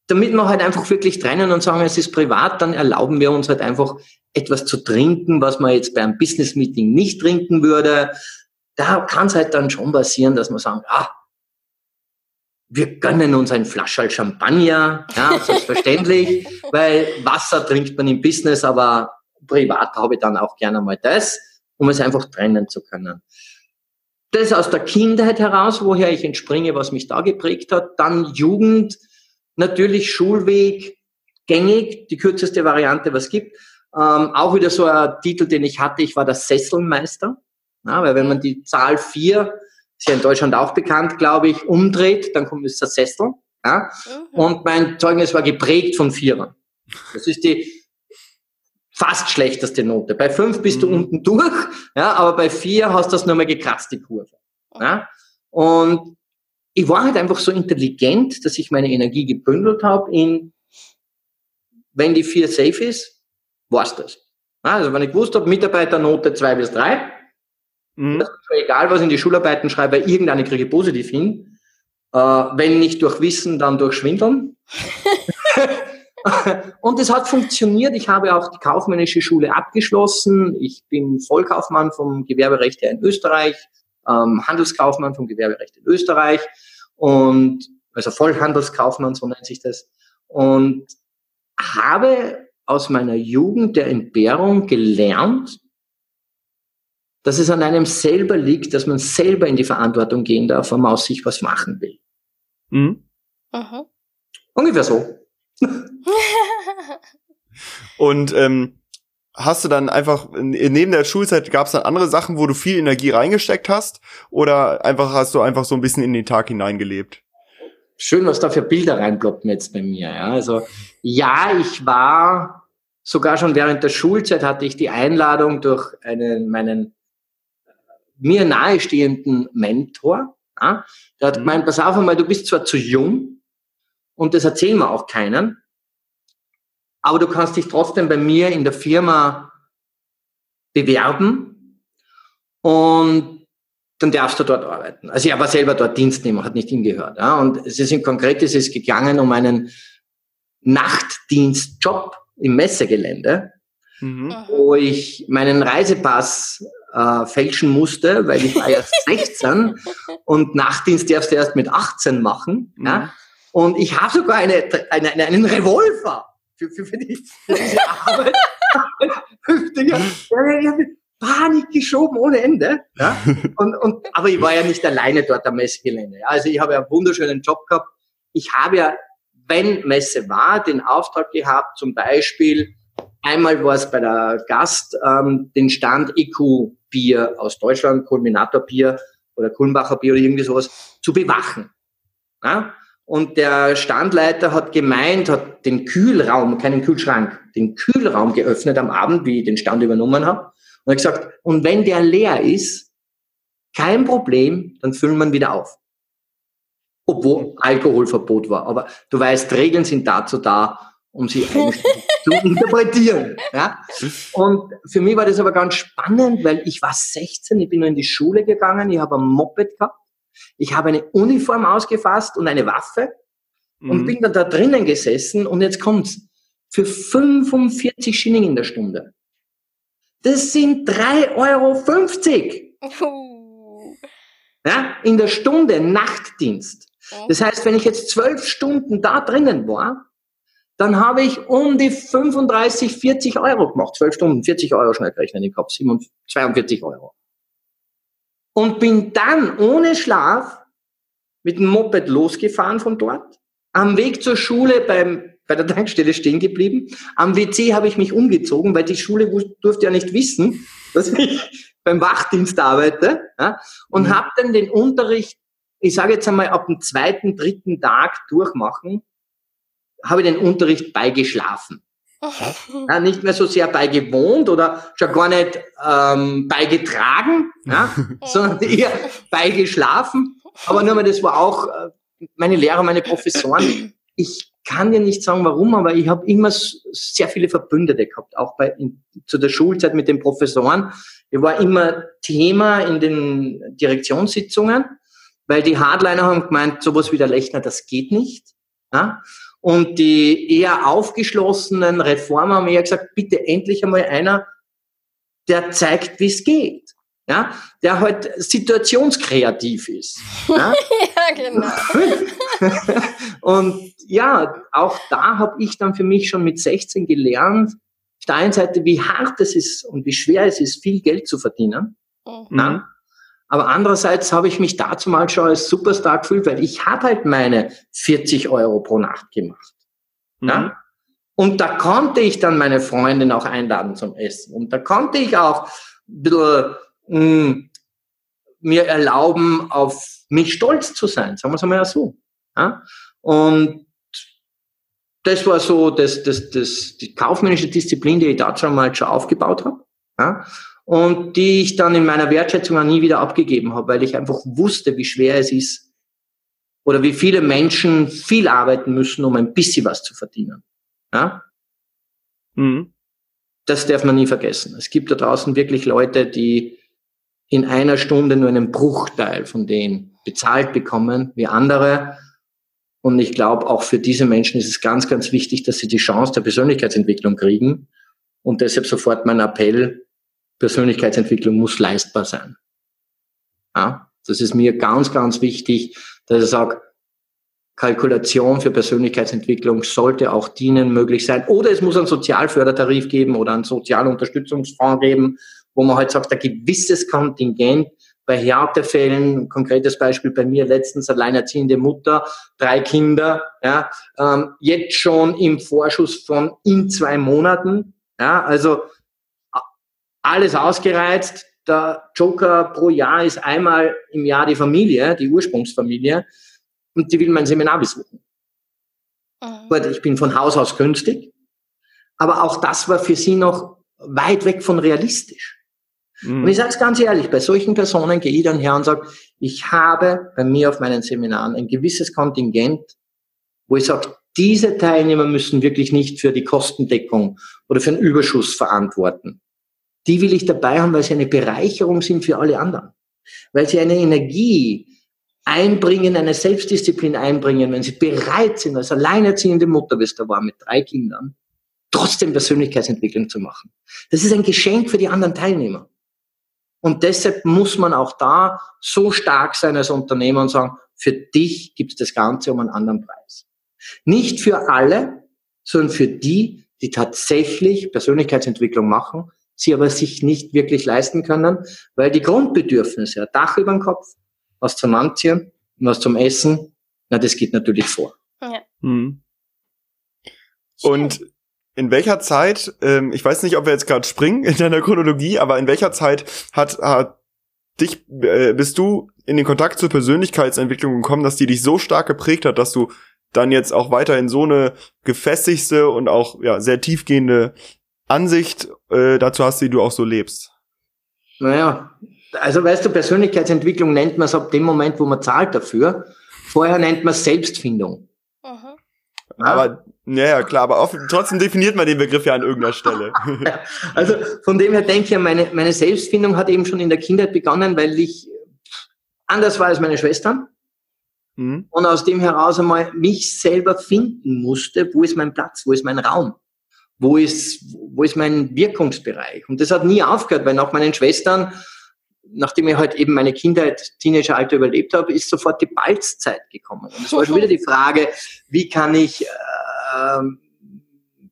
damit wir halt einfach wirklich trennen und sagen, es ist privat, dann erlauben wir uns halt einfach etwas zu trinken, was man jetzt beim Business Meeting nicht trinken würde. Da kann es halt dann schon passieren, dass man sagt, ah, wir gönnen uns ein Flascherl Champagner, ja, selbstverständlich, (laughs) weil Wasser trinkt man im Business, aber privat habe ich dann auch gerne mal das, um es einfach trennen zu können. Das aus der Kindheit heraus, woher ich entspringe, was mich da geprägt hat, dann Jugend, natürlich Schulweg, gängig, die kürzeste Variante, was gibt. Ähm, auch wieder so ein Titel, den ich hatte, ich war der Sesselmeister, ja, weil wenn man die Zahl vier ist ja in Deutschland auch bekannt, glaube ich, umdreht, dann kommt es der Sessel. Ja? Mhm. Und mein Zeugnis war geprägt von Vierern. Das ist die fast schlechteste Note. Bei fünf bist mhm. du unten durch, ja, aber bei vier hast du das nur mal gekratzt, die Kurve. Ja? Und ich war halt einfach so intelligent, dass ich meine Energie gebündelt habe in, wenn die vier safe ist, war's das. Also wenn ich gewusst habe, Mitarbeiternote zwei bis drei, Mhm. Egal, was ich in die Schularbeiten schreibe, irgendeine kriege ich positiv hin. Äh, wenn nicht durch Wissen, dann durch Schwindeln. (laughs) und es hat funktioniert. Ich habe auch die kaufmännische Schule abgeschlossen. Ich bin Vollkaufmann vom Gewerberecht her in Österreich, ähm, Handelskaufmann vom Gewerberecht in Österreich und also Vollhandelskaufmann, so nennt sich das. Und habe aus meiner Jugend der Entbehrung gelernt, dass es an einem selber liegt, dass man selber in die Verantwortung gehen darf, wenn man aus sich was machen will. Mhm. Mhm. Ungefähr so. (laughs) Und ähm, hast du dann einfach neben der Schulzeit gab es dann andere Sachen, wo du viel Energie reingesteckt hast, oder einfach hast du einfach so ein bisschen in den Tag hineingelebt? Schön, was da für Bilder reinploppen jetzt bei mir. Ja, also ja, ich war sogar schon während der Schulzeit hatte ich die Einladung durch einen meinen mir nahestehenden Mentor. Ja, der hat mhm. gemeint, pass auf einmal, du bist zwar zu jung und das erzählen wir auch keinen, aber du kannst dich trotzdem bei mir in der Firma bewerben und dann darfst du dort arbeiten. Also ich war selber dort Dienstnehmer, hat nicht hingehört. Ja, und es ist im Konkret es ist gegangen um einen Nachtdienstjob im Messegelände, mhm. wo ich meinen Reisepass äh, fälschen musste, weil ich war erst (laughs) 16 und Nachtdienst darfst du erst mit 18 machen. Mhm. Ja? Und ich habe sogar eine, eine, einen Revolver für, für, für, die, für diese (laughs) Arbeit. (laughs) ich habe Panik geschoben ohne Ende. Ja? Und, und, aber ich war ja nicht alleine dort am Messegelände. Also ich habe ja einen wunderschönen Job gehabt. Ich habe ja, wenn Messe war, den Auftrag gehabt, zum Beispiel Einmal war es bei der Gast ähm, den Stand EQ Bier aus Deutschland, Kulminator Bier oder Kulmbacher Bier oder irgendwie sowas, zu bewachen. Ja? Und der Standleiter hat gemeint, hat den Kühlraum, keinen Kühlschrank, den Kühlraum geöffnet am Abend, wie ich den Stand übernommen habe. Und hat gesagt, und wenn der leer ist, kein Problem, dann füllen wir ihn wieder auf. Obwohl Alkoholverbot war. Aber du weißt, Regeln sind dazu da, um sie (laughs) zu interpretieren. Ja? Und für mich war das aber ganz spannend, weil ich war 16, ich bin nur in die Schule gegangen, ich habe ein Moped gehabt, ich habe eine Uniform ausgefasst und eine Waffe mhm. und bin dann da drinnen gesessen und jetzt kommt's. Für 45 Schilling in der Stunde. Das sind 3,50 Euro. Ja, in der Stunde Nachtdienst. Das heißt, wenn ich jetzt zwölf Stunden da drinnen war, dann habe ich um die 35, 40 Euro gemacht. 12 Stunden, 40 Euro schnell gerechnet. Ich habe 42 Euro. Und bin dann ohne Schlaf mit dem Moped losgefahren von dort, am Weg zur Schule beim, bei der (laughs) Tankstelle stehen geblieben, am WC habe ich mich umgezogen, weil die Schule durfte ja nicht wissen, (laughs) dass ich beim Wachdienst arbeite ja, und mhm. habe dann den Unterricht, ich sage jetzt einmal ab dem zweiten, dritten Tag durchmachen, habe ich den Unterricht beigeschlafen. Ja, nicht mehr so sehr beigewohnt oder schon gar nicht ähm, beigetragen, ja, (laughs) sondern eher beigeschlafen. Aber nur mal, das war auch äh, meine Lehrer, meine Professoren. Ich kann dir nicht sagen, warum, aber ich habe immer sehr viele Verbündete gehabt, auch bei in, zu der Schulzeit mit den Professoren. Ich war immer Thema in den Direktionssitzungen, weil die Hardliner haben gemeint, sowas wie der Lechner, das geht nicht. Ja? Und die eher aufgeschlossenen Reformer haben eher gesagt, bitte endlich einmal einer, der zeigt, wie es geht. Ja, der halt situationskreativ ist. (laughs) Ja, ja genau. (laughs) und ja, auch da habe ich dann für mich schon mit 16 gelernt, auf der einen Seite, wie hart es ist und wie schwer es ist, viel Geld zu verdienen. Mhm. Ja, aber andererseits habe ich mich dazu mal schon als Superstar gefühlt, weil ich habe halt meine 40 Euro pro Nacht gemacht. Mhm. Ja? Und da konnte ich dann meine Freundin auch einladen zum Essen. Und da konnte ich auch ein bisschen, mh, hm, mir erlauben, auf mich stolz zu sein, sagen wir es einmal so. Ja? Und das war so das, das, das, die kaufmännische Disziplin, die ich da schon mal schon aufgebaut habe. Ja? Und die ich dann in meiner Wertschätzung auch nie wieder abgegeben habe, weil ich einfach wusste, wie schwer es ist oder wie viele Menschen viel arbeiten müssen, um ein bisschen was zu verdienen. Ja? Mhm. Das darf man nie vergessen. Es gibt da draußen wirklich Leute, die in einer Stunde nur einen Bruchteil von denen bezahlt bekommen wie andere. Und ich glaube, auch für diese Menschen ist es ganz, ganz wichtig, dass sie die Chance der Persönlichkeitsentwicklung kriegen. Und deshalb sofort mein Appell, Persönlichkeitsentwicklung muss leistbar sein. Ja, das ist mir ganz, ganz wichtig, dass ich sage, Kalkulation für Persönlichkeitsentwicklung sollte auch dienen möglich sein. Oder es muss einen Sozialfördertarif geben oder einen Sozialunterstützungsfonds geben, wo man halt sagt, ein gewisses Kontingent bei Härtefällen, konkretes Beispiel bei mir letztens alleinerziehende Mutter, drei Kinder, ja, ähm, jetzt schon im Vorschuss von in zwei Monaten. Ja, also alles ausgereizt. Der Joker pro Jahr ist einmal im Jahr die Familie, die Ursprungsfamilie, und die will mein Seminar besuchen. Mhm. Gut, ich bin von Haus aus günstig, aber auch das war für sie noch weit weg von realistisch. Mhm. Und ich sage es ganz ehrlich, bei solchen Personen gehe ich dann her und sage, ich habe bei mir auf meinen Seminaren ein gewisses Kontingent, wo ich sage, diese Teilnehmer müssen wirklich nicht für die Kostendeckung oder für den Überschuss verantworten die will ich dabei haben, weil sie eine Bereicherung sind für alle anderen. Weil sie eine Energie einbringen, eine Selbstdisziplin einbringen, wenn sie bereit sind, als alleinerziehende Mutter, wie es da war, mit drei Kindern, trotzdem Persönlichkeitsentwicklung zu machen. Das ist ein Geschenk für die anderen Teilnehmer. Und deshalb muss man auch da so stark sein als Unternehmer und sagen, für dich gibt es das Ganze um einen anderen Preis. Nicht für alle, sondern für die, die tatsächlich Persönlichkeitsentwicklung machen, sie aber sich nicht wirklich leisten können, weil die Grundbedürfnisse, ein Dach über dem Kopf, was zum Anziehen und was zum Essen, na, das geht natürlich vor. Ja. Hm. Und in welcher Zeit, ähm, ich weiß nicht, ob wir jetzt gerade springen in deiner Chronologie, aber in welcher Zeit hat, hat dich, äh, bist du in den Kontakt zur Persönlichkeitsentwicklung gekommen, dass die dich so stark geprägt hat, dass du dann jetzt auch weiterhin so eine gefestigte und auch ja sehr tiefgehende Ansicht äh, dazu hast, wie du auch so lebst? Naja, also weißt du, Persönlichkeitsentwicklung nennt man es ab dem Moment, wo man zahlt dafür. Vorher nennt man es Selbstfindung. Mhm. Ja? Aber, naja, klar, aber oft, trotzdem definiert man den Begriff ja an irgendeiner Stelle. (laughs) also von dem her denke ich, meine, meine Selbstfindung hat eben schon in der Kindheit begonnen, weil ich anders war als meine Schwestern. Mhm. Und aus dem heraus einmal mich selber finden musste, wo ist mein Platz, wo ist mein Raum wo ist, wo ist mein Wirkungsbereich? Und das hat nie aufgehört, weil nach meinen Schwestern, nachdem ich halt eben meine Kindheit, Teenageralter überlebt habe, ist sofort die Balzzeit gekommen. Und es war schon wieder die Frage, wie kann ich äh,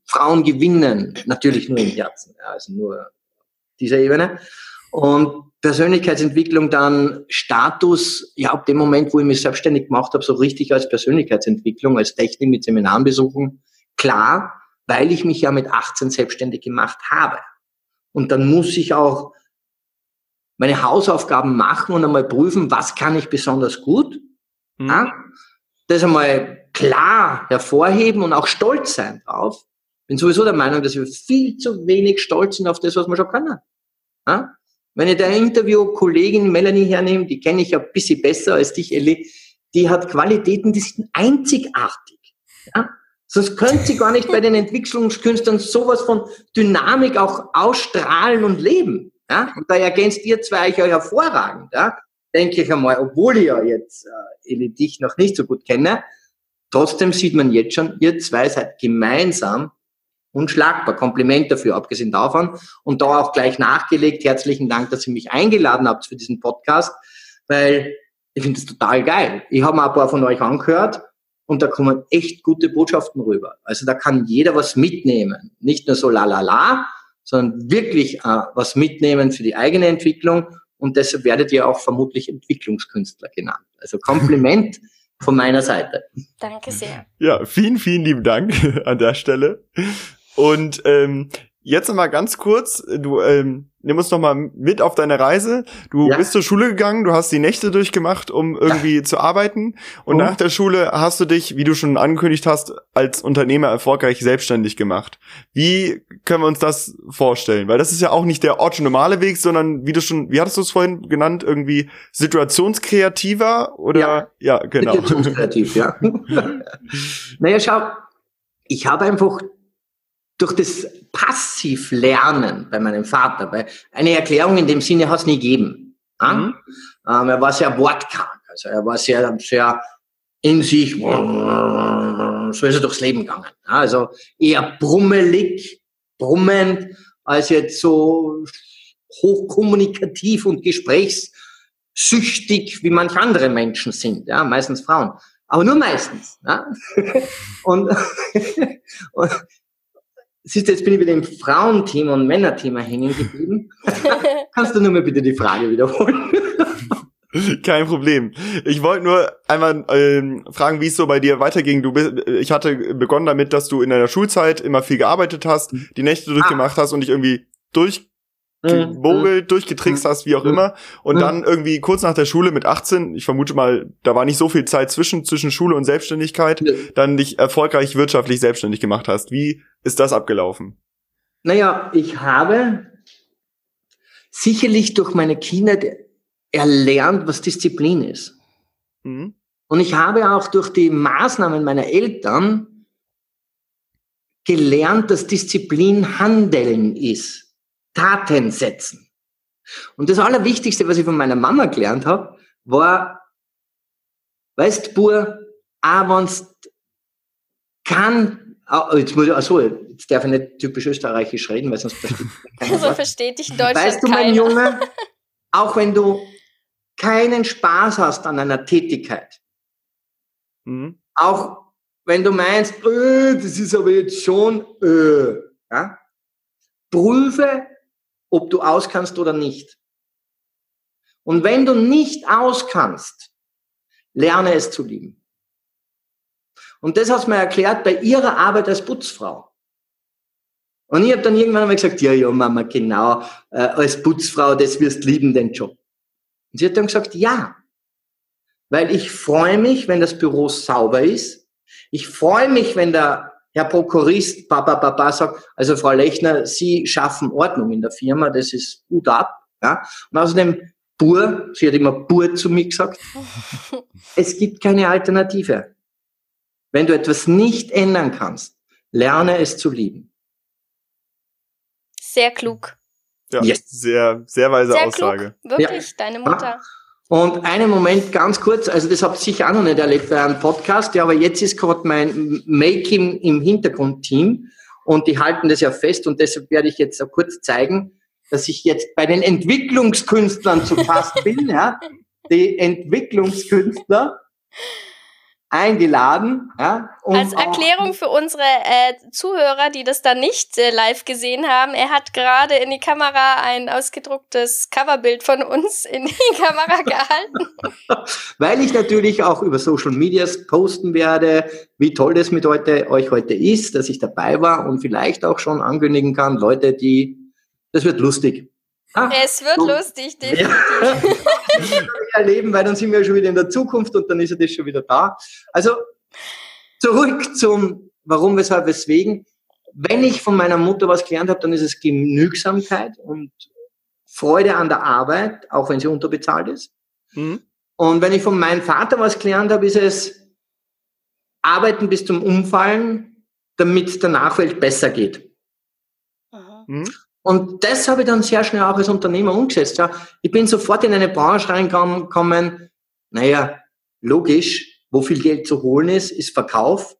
Frauen gewinnen? Natürlich nur im Herzen, ja, also nur dieser Ebene. Und Persönlichkeitsentwicklung dann Status, ja, ab dem Moment, wo ich mich selbstständig gemacht habe, so richtig als Persönlichkeitsentwicklung, als Technik mit Seminaren besuchen, klar, weil ich mich ja mit 18 selbstständig gemacht habe. Und dann muss ich auch meine Hausaufgaben machen und einmal prüfen, was kann ich besonders gut. Mhm. Ja? Das einmal klar hervorheben und auch stolz sein drauf. Bin sowieso der Meinung, dass wir viel zu wenig stolz sind auf das, was wir schon können. Ja? Wenn ich der Interview-Kollegin Melanie hernehme, die kenne ich ja ein bisschen besser als dich, Elli, die hat Qualitäten, die sind einzigartig. Ja? Sonst könnte sie gar nicht bei den Entwicklungskünstlern sowas von Dynamik auch ausstrahlen und leben. Ja? Und da ergänzt ihr zwei euch ja hervorragend. Ja? Denke ich einmal, obwohl ich ja jetzt äh, Eli dich noch nicht so gut kenne, trotzdem sieht man jetzt schon, ihr zwei seid gemeinsam unschlagbar. Kompliment dafür, abgesehen davon. Und da auch gleich nachgelegt, herzlichen Dank, dass ihr mich eingeladen habt für diesen Podcast, weil ich finde das total geil. Ich habe mir ein paar von euch angehört und da kommen echt gute Botschaften rüber. Also da kann jeder was mitnehmen. Nicht nur so la la la, sondern wirklich äh, was mitnehmen für die eigene Entwicklung. Und deshalb werdet ihr auch vermutlich Entwicklungskünstler genannt. Also Kompliment (laughs) von meiner Seite. Danke sehr. Ja, vielen, vielen lieben Dank (laughs) an der Stelle. Und ähm, jetzt mal ganz kurz, du ähm, nimm uns noch mal mit auf deine Reise. Du ja. bist zur Schule gegangen, du hast die Nächte durchgemacht, um irgendwie ja. zu arbeiten. Und oh. nach der Schule hast du dich, wie du schon angekündigt hast, als Unternehmer erfolgreich selbstständig gemacht. Wie können wir uns das vorstellen? Weil das ist ja auch nicht der orthonormale Weg, sondern wie du schon, wie hattest du es vorhin genannt, irgendwie situationskreativer oder ja, ja genau. Situationskreativ, ja. (laughs) naja, schau, ich habe einfach durch das Passivlernen bei meinem Vater, weil eine Erklärung in dem Sinne hat es nie gegeben. Mhm. Ähm, er war sehr wortkarg, also er war sehr, sehr in sich, so ist er durchs Leben gegangen. Also eher brummelig, brummend, als jetzt so hochkommunikativ und gesprächssüchtig, wie manche andere Menschen sind, ja, meistens Frauen. Aber nur meistens. Ja? (laughs) und, (laughs) und Siehst du, jetzt bin ich wieder im Frauenthema und Männerthema hängen geblieben. (laughs) Kannst du nur mal bitte die Frage wiederholen? (laughs) Kein Problem. Ich wollte nur einmal ähm, fragen, wie es so bei dir weiterging. Du bist, ich hatte begonnen damit, dass du in deiner Schulzeit immer viel gearbeitet hast, mhm. die Nächte durchgemacht ah. hast und dich irgendwie durch gemogelt, mhm. durchgetrickst mhm. hast, wie auch mhm. immer. Und dann irgendwie kurz nach der Schule mit 18, ich vermute mal, da war nicht so viel Zeit zwischen, zwischen Schule und Selbstständigkeit, dann dich erfolgreich wirtschaftlich selbstständig gemacht hast. Wie ist das abgelaufen? Naja, ich habe sicherlich durch meine Kindheit erlernt, was Disziplin ist. Mhm. Und ich habe auch durch die Maßnahmen meiner Eltern gelernt, dass Disziplin Handeln ist. Taten setzen. Und das Allerwichtigste, was ich von meiner Mama gelernt habe, war, weißt Bur, auch wenn's kann, jetzt muss ich, achso, jetzt darf ich nicht typisch österreichisch reden, weil sonst versteht. (laughs) So versteht dich in Deutschland Weißt du, mein keiner. Junge, (laughs) auch wenn du keinen Spaß hast an einer Tätigkeit, mhm. auch wenn du meinst, öh, das ist aber jetzt schon, öh, ja, prüfe ob du auskannst oder nicht. Und wenn du nicht auskannst, lerne es zu lieben. Und das hat mir erklärt bei ihrer Arbeit als Putzfrau. Und ich habe dann irgendwann einmal gesagt, ja, ja, Mama, genau, äh, als Putzfrau, das wirst lieben, den Job. Und sie hat dann gesagt, ja, weil ich freue mich, wenn das Büro sauber ist. Ich freue mich, wenn der Herr Prokurist, Papa, Papa sagt, also Frau Lechner, Sie schaffen Ordnung in der Firma, das ist gut ab. Ja? Und außerdem, Bur, sie hat immer Bur zu mir gesagt, (laughs) es gibt keine Alternative. Wenn du etwas nicht ändern kannst, lerne es zu lieben. Sehr klug. Ja, yes. sehr, sehr weise sehr Aussage. Klug. Wirklich, ja. deine Mutter. Und einen Moment ganz kurz, also das habt ihr sicher auch noch nicht erlebt bei einem Podcast, ja, aber jetzt ist gerade mein Making im Hintergrundteam und die halten das ja fest und deshalb werde ich jetzt auch kurz zeigen, dass ich jetzt bei den Entwicklungskünstlern zu Gast bin, ja. Die Entwicklungskünstler. Eingeladen. Ja, um Als Erklärung für unsere äh, Zuhörer, die das dann nicht äh, live gesehen haben, er hat gerade in die Kamera ein ausgedrucktes Coverbild von uns in die (laughs) Kamera gehalten. (laughs) Weil ich natürlich auch über Social Medias posten werde, wie toll das mit heute, euch heute ist, dass ich dabei war und vielleicht auch schon ankündigen kann, Leute, die, das wird lustig. Ah, es wird so, lustig, definitiv. Ja. (laughs) (laughs) erleben, weil dann sind wir schon wieder in der Zukunft und dann ist ja das schon wieder da. Also zurück zum Warum, weshalb, weswegen. Wenn ich von meiner Mutter was gelernt habe, dann ist es Genügsamkeit und Freude an der Arbeit, auch wenn sie unterbezahlt ist. Mhm. Und wenn ich von meinem Vater was gelernt habe, ist es Arbeiten bis zum Umfallen, damit der Nachwelt besser geht. Mhm. Und das habe ich dann sehr schnell auch als Unternehmer umgesetzt. Ja. Ich bin sofort in eine Branche reingekommen, naja, logisch, wo viel Geld zu holen ist, ist Verkauf.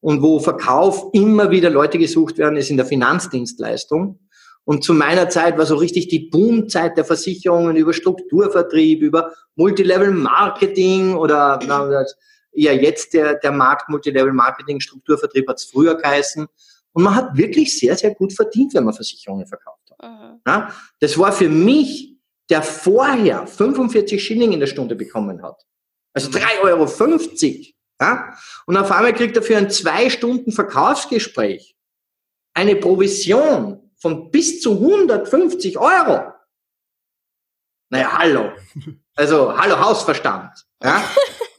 Und wo Verkauf immer wieder Leute gesucht werden, ist in der Finanzdienstleistung. Und zu meiner Zeit war so richtig die Boomzeit der Versicherungen über Strukturvertrieb, über Multilevel Marketing oder na, ja jetzt der, der Markt Multilevel Marketing, Strukturvertrieb hat es früher geheißen. Und man hat wirklich sehr, sehr gut verdient, wenn man Versicherungen verkauft hat. Mhm. Ja, das war für mich, der vorher 45 Schilling in der Stunde bekommen hat. Also 3,50 Euro. Ja? Und auf einmal kriegt er für ein zwei Stunden Verkaufsgespräch eine Provision von bis zu 150 Euro. Naja, hallo. Also, hallo Hausverstand. Ja? (laughs)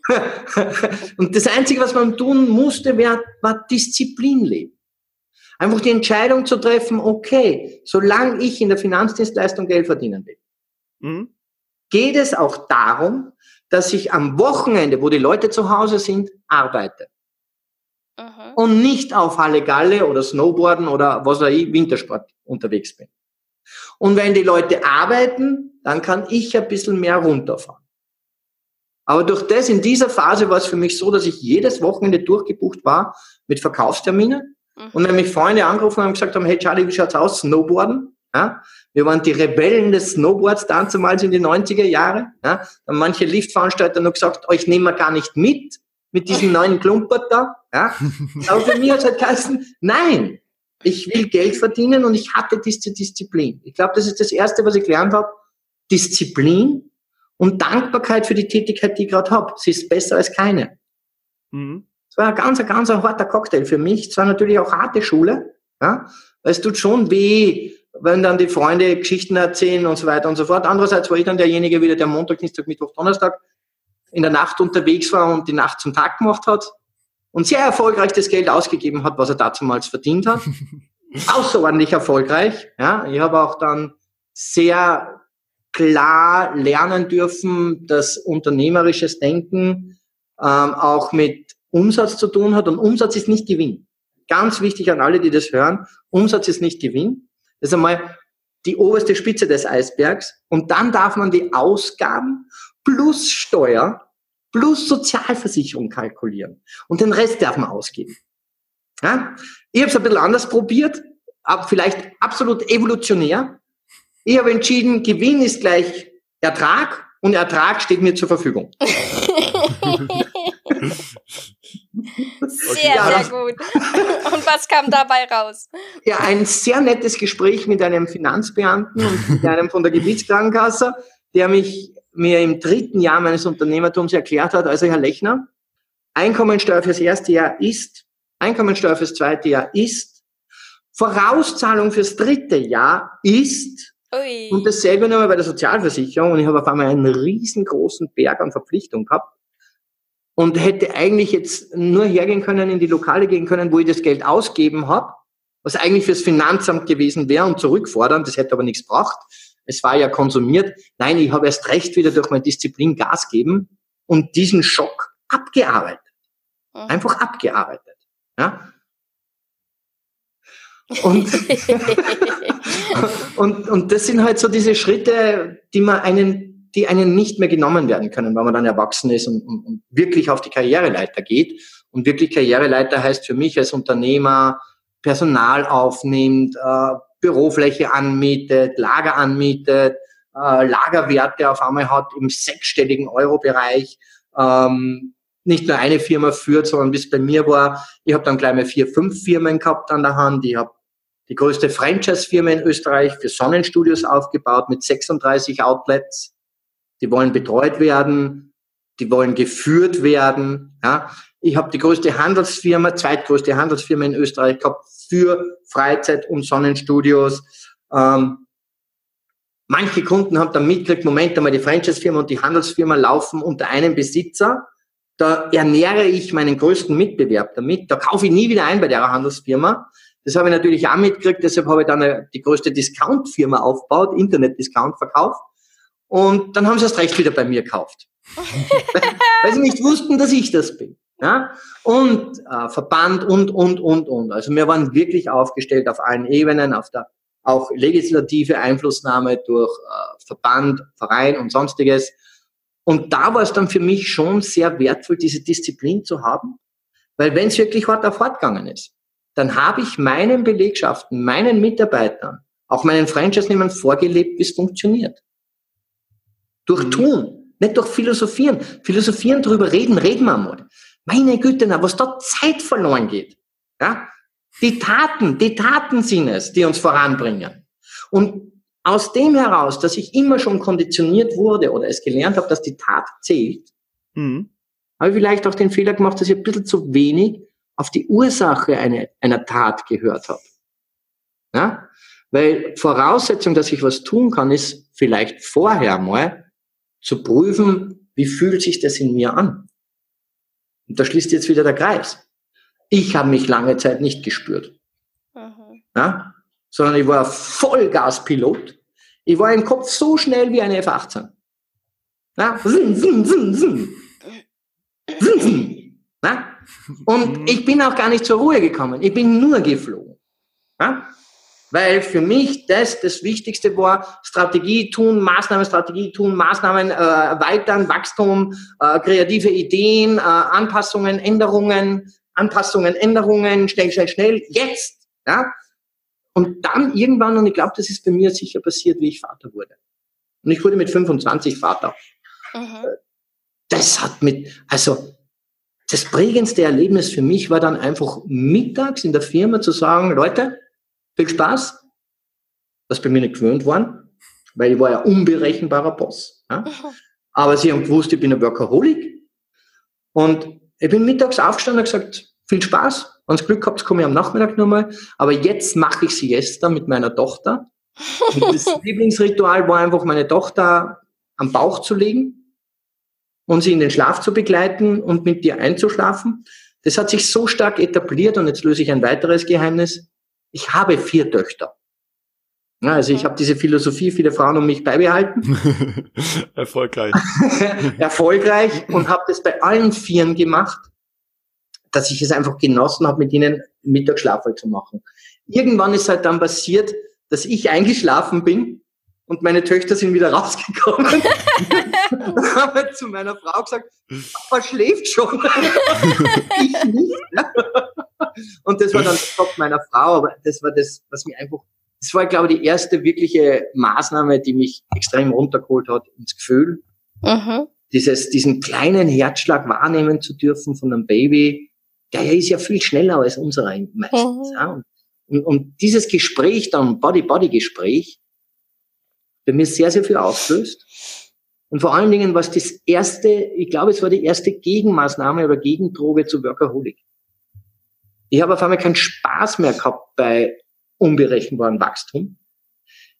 (laughs) und das Einzige, was man tun musste, war, war Disziplin leben. Einfach die Entscheidung zu treffen, okay, solange ich in der Finanzdienstleistung Geld verdienen will, mhm. geht es auch darum, dass ich am Wochenende, wo die Leute zu Hause sind, arbeite. Mhm. Und nicht auf Halle Galle oder Snowboarden oder was weiß ich, Wintersport unterwegs bin. Und wenn die Leute arbeiten, dann kann ich ein bisschen mehr runterfahren. Aber durch das, in dieser Phase war es für mich so, dass ich jedes Wochenende durchgebucht war mit Verkaufsterminen Mhm. Und wenn mich Freunde angerufen haben und gesagt haben, hey Charlie, wie schaut's aus? Snowboarden? Ja? Wir waren die Rebellen des Snowboards damals in den 90er Jahren. Ja? Dann manche Liftveranstalter noch gesagt, euch nehmen wir gar nicht mit, mit diesem (laughs) neuen Klumpert da. Ja? Aber für mich hat es halt geheißen, nein, ich will Geld verdienen und ich hatte diese Disziplin. Ich glaube, das ist das Erste, was ich gelernt habe. Disziplin und Dankbarkeit für die Tätigkeit, die ich gerade habe. Sie ist besser als keine. Mhm. Es war ein ganz, ein ganz ein harter Cocktail für mich. Es war natürlich auch harte Schule, ja, weil es tut schon weh, wenn dann die Freunde Geschichten erzählen und so weiter und so fort. Andererseits war ich dann derjenige wieder, der Montag, Dienstag, Mittwoch, Donnerstag in der Nacht unterwegs war und die Nacht zum Tag gemacht hat und sehr erfolgreich das Geld ausgegeben hat, was er damals verdient hat. (laughs) Außerordentlich erfolgreich. Ja, ich habe auch dann sehr klar lernen dürfen, dass unternehmerisches Denken ähm, auch mit Umsatz zu tun hat und Umsatz ist nicht Gewinn. Ganz wichtig an alle, die das hören, Umsatz ist nicht Gewinn. Das ist einmal die oberste Spitze des Eisbergs und dann darf man die Ausgaben plus Steuer plus Sozialversicherung kalkulieren und den Rest darf man ausgeben. Ja? Ich habe es ein bisschen anders probiert, aber vielleicht absolut evolutionär. Ich habe entschieden, Gewinn ist gleich Ertrag und Ertrag steht mir zur Verfügung. (laughs) Sehr, ja, sehr gut. Und was kam dabei raus? Ja, ein sehr nettes Gespräch mit einem Finanzbeamten und mit einem von der Gebietskrankenkasse, der mich mir im dritten Jahr meines Unternehmertums erklärt hat, also Herr Lechner, Einkommensteuer fürs erste Jahr ist, Einkommensteuer fürs zweite Jahr ist, Vorauszahlung fürs dritte Jahr ist, Ui. und dasselbe nochmal bei der Sozialversicherung und ich habe auf einmal einen riesengroßen Berg an Verpflichtungen gehabt und hätte eigentlich jetzt nur hergehen können, in die Lokale gehen können, wo ich das Geld ausgeben habe, was eigentlich fürs Finanzamt gewesen wäre und zurückfordern, das hätte aber nichts gebracht. Es war ja konsumiert. Nein, ich habe erst recht wieder durch meine Disziplin Gas geben und diesen Schock abgearbeitet. Einfach abgearbeitet. Ja? Und, (laughs) und, und das sind halt so diese Schritte, die man einen die einen nicht mehr genommen werden können, weil man dann erwachsen ist und, und, und wirklich auf die Karriereleiter geht. Und wirklich Karriereleiter heißt für mich als Unternehmer Personal aufnimmt, äh, Bürofläche anmietet, Lager anmietet, äh, Lagerwerte auf einmal hat im sechsstelligen Euro-Bereich, ähm, nicht nur eine Firma führt, sondern wie es bei mir war, ich habe dann gleich mal vier, fünf Firmen gehabt an der Hand. Ich habe die größte Franchise-Firma in Österreich für Sonnenstudios aufgebaut mit 36 Outlets. Die wollen betreut werden, die wollen geführt werden. Ja. Ich habe die größte Handelsfirma, zweitgrößte Handelsfirma in Österreich gehabt für Freizeit- und Sonnenstudios. Ähm, manche Kunden haben dann mitgekriegt, Moment einmal, die Franchise-Firma und die Handelsfirma laufen unter einem Besitzer. Da ernähre ich meinen größten Mitbewerb damit. Da kaufe ich nie wieder ein bei der Handelsfirma. Das habe ich natürlich auch mitgekriegt, deshalb habe ich dann eine, die größte Discount-Firma aufgebaut, Internet-Discount verkauft. Und dann haben sie erst recht wieder bei mir gekauft. (laughs) weil sie nicht wussten, dass ich das bin. Ja? Und äh, Verband und, und, und, und. Also wir waren wirklich aufgestellt auf allen Ebenen, auf der auch legislative Einflussnahme durch äh, Verband, Verein und sonstiges. Und da war es dann für mich schon sehr wertvoll, diese Disziplin zu haben, weil wenn es wirklich hart auf hart gegangen ist, dann habe ich meinen Belegschaften, meinen Mitarbeitern, auch meinen Franchise-Nehmern vorgelebt, wie es funktioniert. Durch mhm. Tun, nicht durch Philosophieren. Philosophieren drüber reden, reden wir mal. Meine Güte, na, was da Zeit verloren geht. Ja? Die Taten, die Taten sind es, die uns voranbringen. Und aus dem heraus, dass ich immer schon konditioniert wurde oder es gelernt habe, dass die Tat zählt, mhm. habe ich vielleicht auch den Fehler gemacht, dass ich ein bisschen zu wenig auf die Ursache eine, einer Tat gehört habe. Ja? Weil Voraussetzung, dass ich was tun kann, ist vielleicht vorher mal zu prüfen, wie fühlt sich das in mir an. Und da schließt jetzt wieder der Kreis. Ich habe mich lange Zeit nicht gespürt. Mhm. Ja? Sondern ich war Vollgaspilot. Ich war im Kopf so schnell wie eine F-18. Ja? Zin, zin, zin, zin. Zin, zin. Und mhm. ich bin auch gar nicht zur Ruhe gekommen. Ich bin nur geflogen. Ja? Weil für mich das das Wichtigste war, Strategie tun, Maßnahmen, Strategie tun, Maßnahmen äh, weitern, Wachstum, äh, kreative Ideen, äh, Anpassungen, Änderungen, Anpassungen, Änderungen, schnell, schnell, schnell, jetzt. Ja? Und dann irgendwann, und ich glaube, das ist bei mir sicher passiert, wie ich Vater wurde. Und ich wurde mit 25 Vater. Mhm. Das hat mit, also das prägendste Erlebnis für mich war dann einfach mittags in der Firma zu sagen, Leute, viel Spaß. Das bei mir nicht gewöhnt worden, weil ich war ja unberechenbarer Boss. Ja? Aber sie haben gewusst, ich bin ein Workaholic. Und ich bin mittags aufgestanden und gesagt, viel Spaß. Wenn ihr Glück habt, komme ich am Nachmittag nochmal. Aber jetzt mache ich Siesta mit meiner Tochter. Und das (laughs) Lieblingsritual war einfach, meine Tochter am Bauch zu legen und sie in den Schlaf zu begleiten und mit dir einzuschlafen. Das hat sich so stark etabliert und jetzt löse ich ein weiteres Geheimnis. Ich habe vier Töchter. Ja, also ich habe diese Philosophie, viele Frauen um mich beibehalten. (laughs) Erfolgreich. (laughs) Erfolgreich und habe das bei allen Vieren gemacht, dass ich es einfach genossen habe, mit ihnen Mittagsschlaf zu machen. Irgendwann ist halt dann passiert, dass ich eingeschlafen bin und meine Töchter sind wieder (laughs) rausgekommen. und habe zu meiner Frau gesagt, Papa schläft schon. (laughs) ich nicht. und das war dann der Kopf meiner Frau, aber das war das, was mir einfach, das war, glaube ich, die erste wirkliche Maßnahme, die mich extrem runtergeholt hat ins Gefühl. Mhm. Dieses, diesen kleinen Herzschlag wahrnehmen zu dürfen von einem Baby, der ist ja viel schneller als unserer meistens. Mhm. Ja. Und, und, dieses Gespräch, dann Body-Body-Gespräch, bei mir sehr, sehr viel auslöst. Und vor allen Dingen, was das erste, ich glaube, es war die erste Gegenmaßnahme oder Gegendroge zu Workaholic. Ich habe auf einmal keinen Spaß mehr gehabt bei unberechenbarem Wachstum.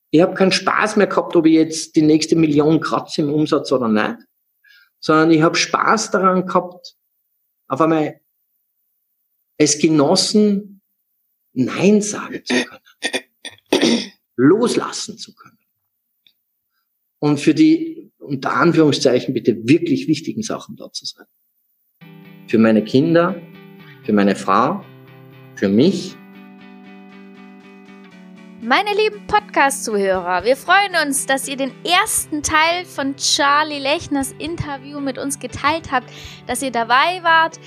Ich habe keinen Spaß mehr gehabt, ob ich jetzt die nächste Million kratze im Umsatz oder nicht, sondern ich habe Spaß daran gehabt, auf einmal es genossen, Nein sagen zu können, (coughs) loslassen zu können. Und für die, unter Anführungszeichen, bitte wirklich wichtigen Sachen da zu sein. Für meine Kinder, für meine Frau, für mich. Meine lieben Podcast-Zuhörer, wir freuen uns, dass ihr den ersten Teil von Charlie Lechners Interview mit uns geteilt habt, dass ihr dabei wart.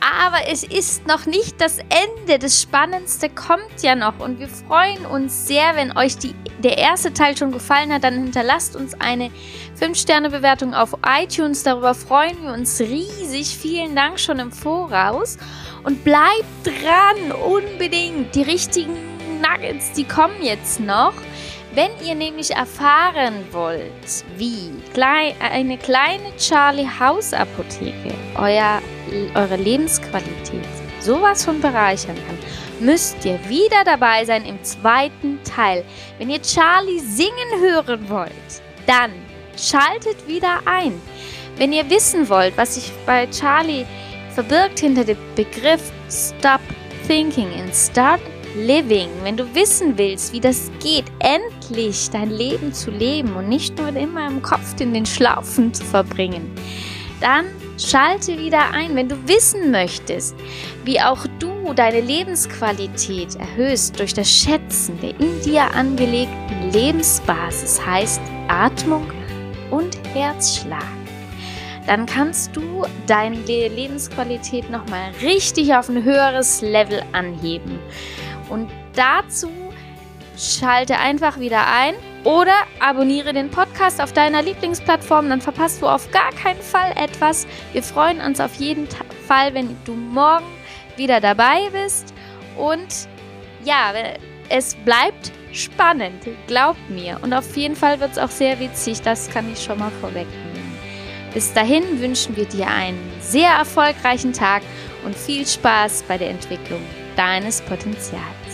Aber es ist noch nicht das Ende. Das Spannendste kommt ja noch. Und wir freuen uns sehr, wenn euch die, der erste Teil schon gefallen hat. Dann hinterlasst uns eine 5-Sterne-Bewertung auf iTunes. Darüber freuen wir uns riesig. Vielen Dank schon im Voraus. Und bleibt dran, unbedingt. Die richtigen Nuggets, die kommen jetzt noch. Wenn ihr nämlich erfahren wollt, wie eine kleine Charlie House Apotheke euer, eure Lebensqualität sowas von bereichern kann, müsst ihr wieder dabei sein im zweiten Teil. Wenn ihr Charlie singen hören wollt, dann schaltet wieder ein. Wenn ihr wissen wollt, was sich bei Charlie verbirgt hinter dem Begriff Stop Thinking and Start Living, wenn du wissen willst, wie das geht, endlich dein Leben zu leben und nicht nur immer im Kopf in den Schlaufen zu verbringen, dann schalte wieder ein, wenn du wissen möchtest, wie auch du deine Lebensqualität erhöhst durch das Schätzen der in dir angelegten Lebensbasis, heißt Atmung und Herzschlag dann kannst du deine Lebensqualität nochmal richtig auf ein höheres Level anheben. Und dazu schalte einfach wieder ein oder abonniere den Podcast auf deiner Lieblingsplattform, dann verpasst du auf gar keinen Fall etwas. Wir freuen uns auf jeden Fall, wenn du morgen wieder dabei bist. Und ja, es bleibt spannend, glaubt mir. Und auf jeden Fall wird es auch sehr witzig, das kann ich schon mal vorwegnehmen. Bis dahin wünschen wir dir einen sehr erfolgreichen Tag und viel Spaß bei der Entwicklung deines Potenzials.